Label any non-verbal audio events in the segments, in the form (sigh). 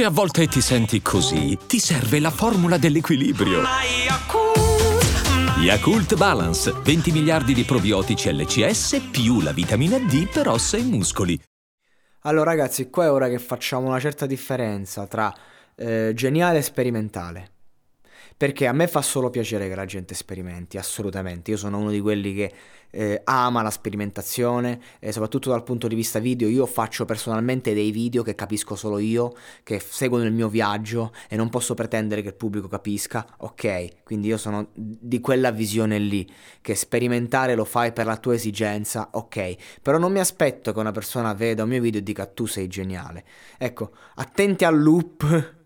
Se a volte ti senti così, ti serve la formula dell'equilibrio. Yakult Balance, 20 miliardi di probiotici LCS più la vitamina D per ossa e muscoli. Allora ragazzi, qua è ora che facciamo una certa differenza tra eh, geniale e sperimentale. Perché a me fa solo piacere che la gente sperimenti, assolutamente. Io sono uno di quelli che eh, ama la sperimentazione, eh, soprattutto dal punto di vista video. Io faccio personalmente dei video che capisco solo io, che seguono il mio viaggio e non posso pretendere che il pubblico capisca. Ok, quindi io sono di quella visione lì, che sperimentare lo fai per la tua esigenza, ok. Però non mi aspetto che una persona veda un mio video e dica tu sei geniale. Ecco, attenti al loop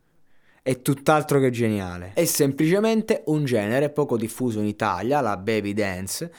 è tutt'altro che geniale. È semplicemente un genere poco diffuso in Italia, la baby dance.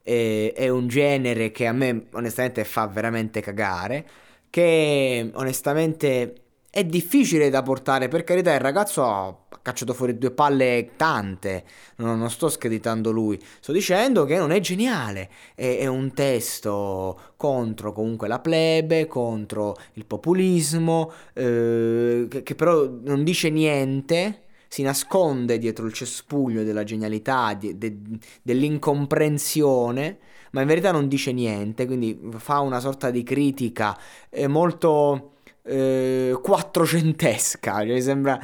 È, un genere che a me onestamente fa veramente cagare. Che onestamente è difficile da portare, per carità, il ragazzo ha cacciato fuori due palle tante, non, non sto screditando lui, sto dicendo che non è geniale, è, è, un testo contro comunque la plebe, contro il populismo, eh, che, che però non dice niente, si nasconde dietro il cespuglio della genialità, de, de, dell'incomprensione, ma in verità non dice niente, quindi fa una sorta di critica. Molto eh, quattrocentesca, cioè sembra,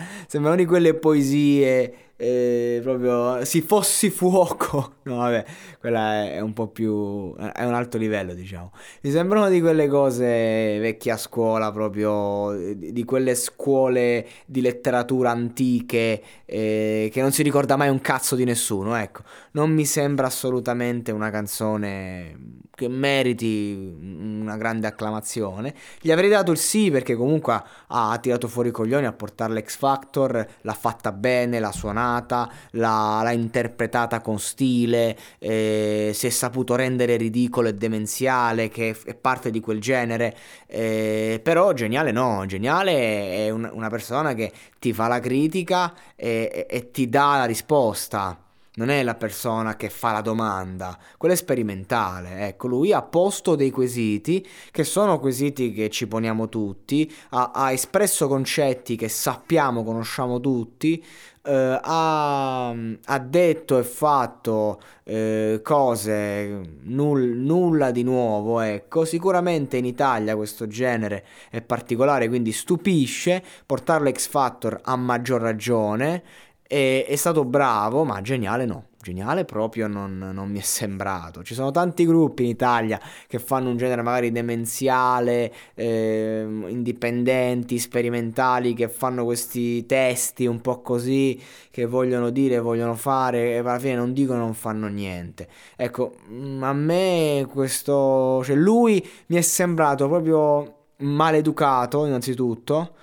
una di quelle poesie eh, proprio si fossi fuoco. (laughs) No, vabbè, quella è un po' più. è un alto livello, diciamo. Mi sembrano di quelle cose vecchie a scuola, proprio di quelle scuole di letteratura antiche eh, che non si ricorda mai un cazzo di nessuno. Ecco, non mi sembra assolutamente una canzone che meriti una grande acclamazione. Gli avrei dato il sì perché comunque ha tirato fuori i coglioni a portare l'X Factor, l'ha fatta bene, l'ha suonata suonata, l'ha, l'ha interpretata con stile, eh, si è saputo rendere ridicolo e demenziale, che è parte di quel genere. Eh, però geniale no, geniale è un, una persona che ti fa la critica e, e, e ti dà la risposta non è la persona che fa la domanda, quello è sperimentale. Ecco, lui ha posto dei quesiti che sono quesiti che ci poniamo tutti, ha, ha espresso concetti che sappiamo, conosciamo tutti, eh, ha, ha, detto e fatto eh, cose null, nulla di nuovo, ecco, sicuramente in Italia questo genere è particolare, quindi stupisce, portarlo X Factor a maggior ragione, è, è stato bravo, ma geniale no geniale proprio non, non, mi è sembrato. Ci sono tanti gruppi in Italia che fanno un genere magari demenziale, eh, indipendenti, sperimentali, che fanno questi testi un po' così, che vogliono dire, vogliono fare, e alla fine non dicono, non fanno niente. Ecco, mm, a me questo... cioè lui mi è sembrato proprio maleducato innanzitutto.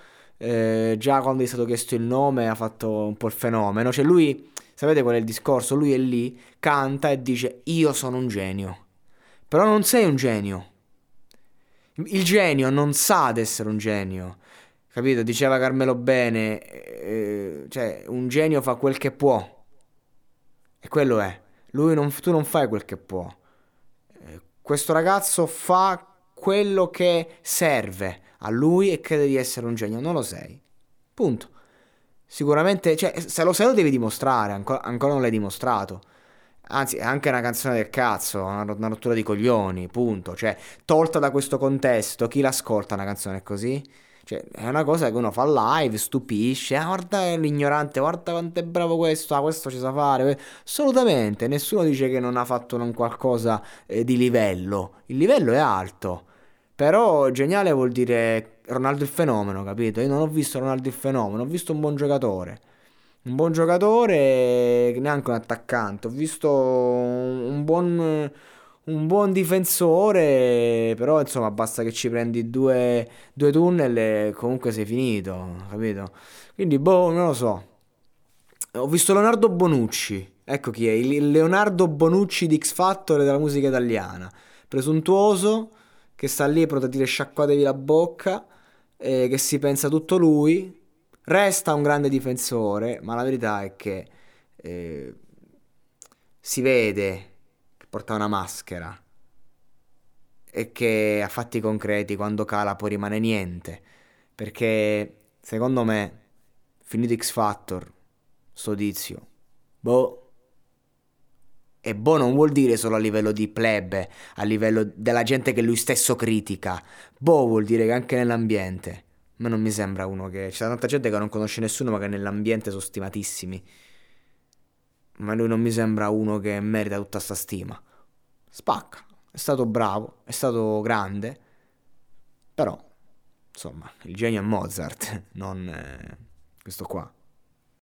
Eh, già quando è stato chiesto il nome ha fatto un po' il fenomeno. Cioè lui Sapete qual è il discorso? Lui è lì, canta e dice io sono un genio. Però non sei un genio. Il genio non sa di essere un genio. Capito? Diceva Carmelo Bene, eh, cioè un genio fa quel che può. E quello è. Lui non, tu non fai quel che può. Eh, questo ragazzo fa quello che serve a lui e crede di essere un genio. Non lo sei. Punto. Sicuramente, cioè, se lo sai lo devi dimostrare, ancora, ancora non l'hai dimostrato. Anzi, è anche una canzone del cazzo, una, una, rottura di coglioni, punto. Cioè, tolta da questo contesto, chi l'ascolta una canzone così? Cioè, è una cosa che uno fa live, stupisce, ah, guarda l'ignorante, guarda quanto è bravo questo, ah, questo ci sa fare. Assolutamente, nessuno dice che non ha fatto un qualcosa eh, di livello. Il livello è alto. Però geniale vuol dire Ronaldo il fenomeno, capito? Io non ho visto Ronaldo il fenomeno, ho visto un buon giocatore. Un buon giocatore, neanche un attaccante. Ho visto un buon, un buon difensore, però insomma basta che ci prendi due, due tunnel e comunque sei finito, capito? Quindi boh, non lo so. Ho visto Leonardo Bonucci. Ecco chi è, il Leonardo Bonucci di X Factor della musica italiana. Presuntuoso, che sta lì pronto a dire sciacquatevi la bocca, eh, che si pensa tutto lui, resta un grande difensore, ma la verità è che eh, si vede che porta una maschera e che a fatti concreti quando cala poi rimane niente, perché secondo me, finito X Factor, sto tizio, boh. E boh non vuol dire solo a livello di plebe, a livello della gente che lui stesso critica. Boh vuol dire che anche nell'ambiente. Ma non mi sembra uno che... C'è tanta gente che non conosce nessuno ma che nell'ambiente sono stimatissimi. Ma lui non mi sembra uno che merita tutta sta stima. Spacca. È stato bravo, è stato grande. Però, insomma, il genio è Mozart, (laughs) non eh, questo qua.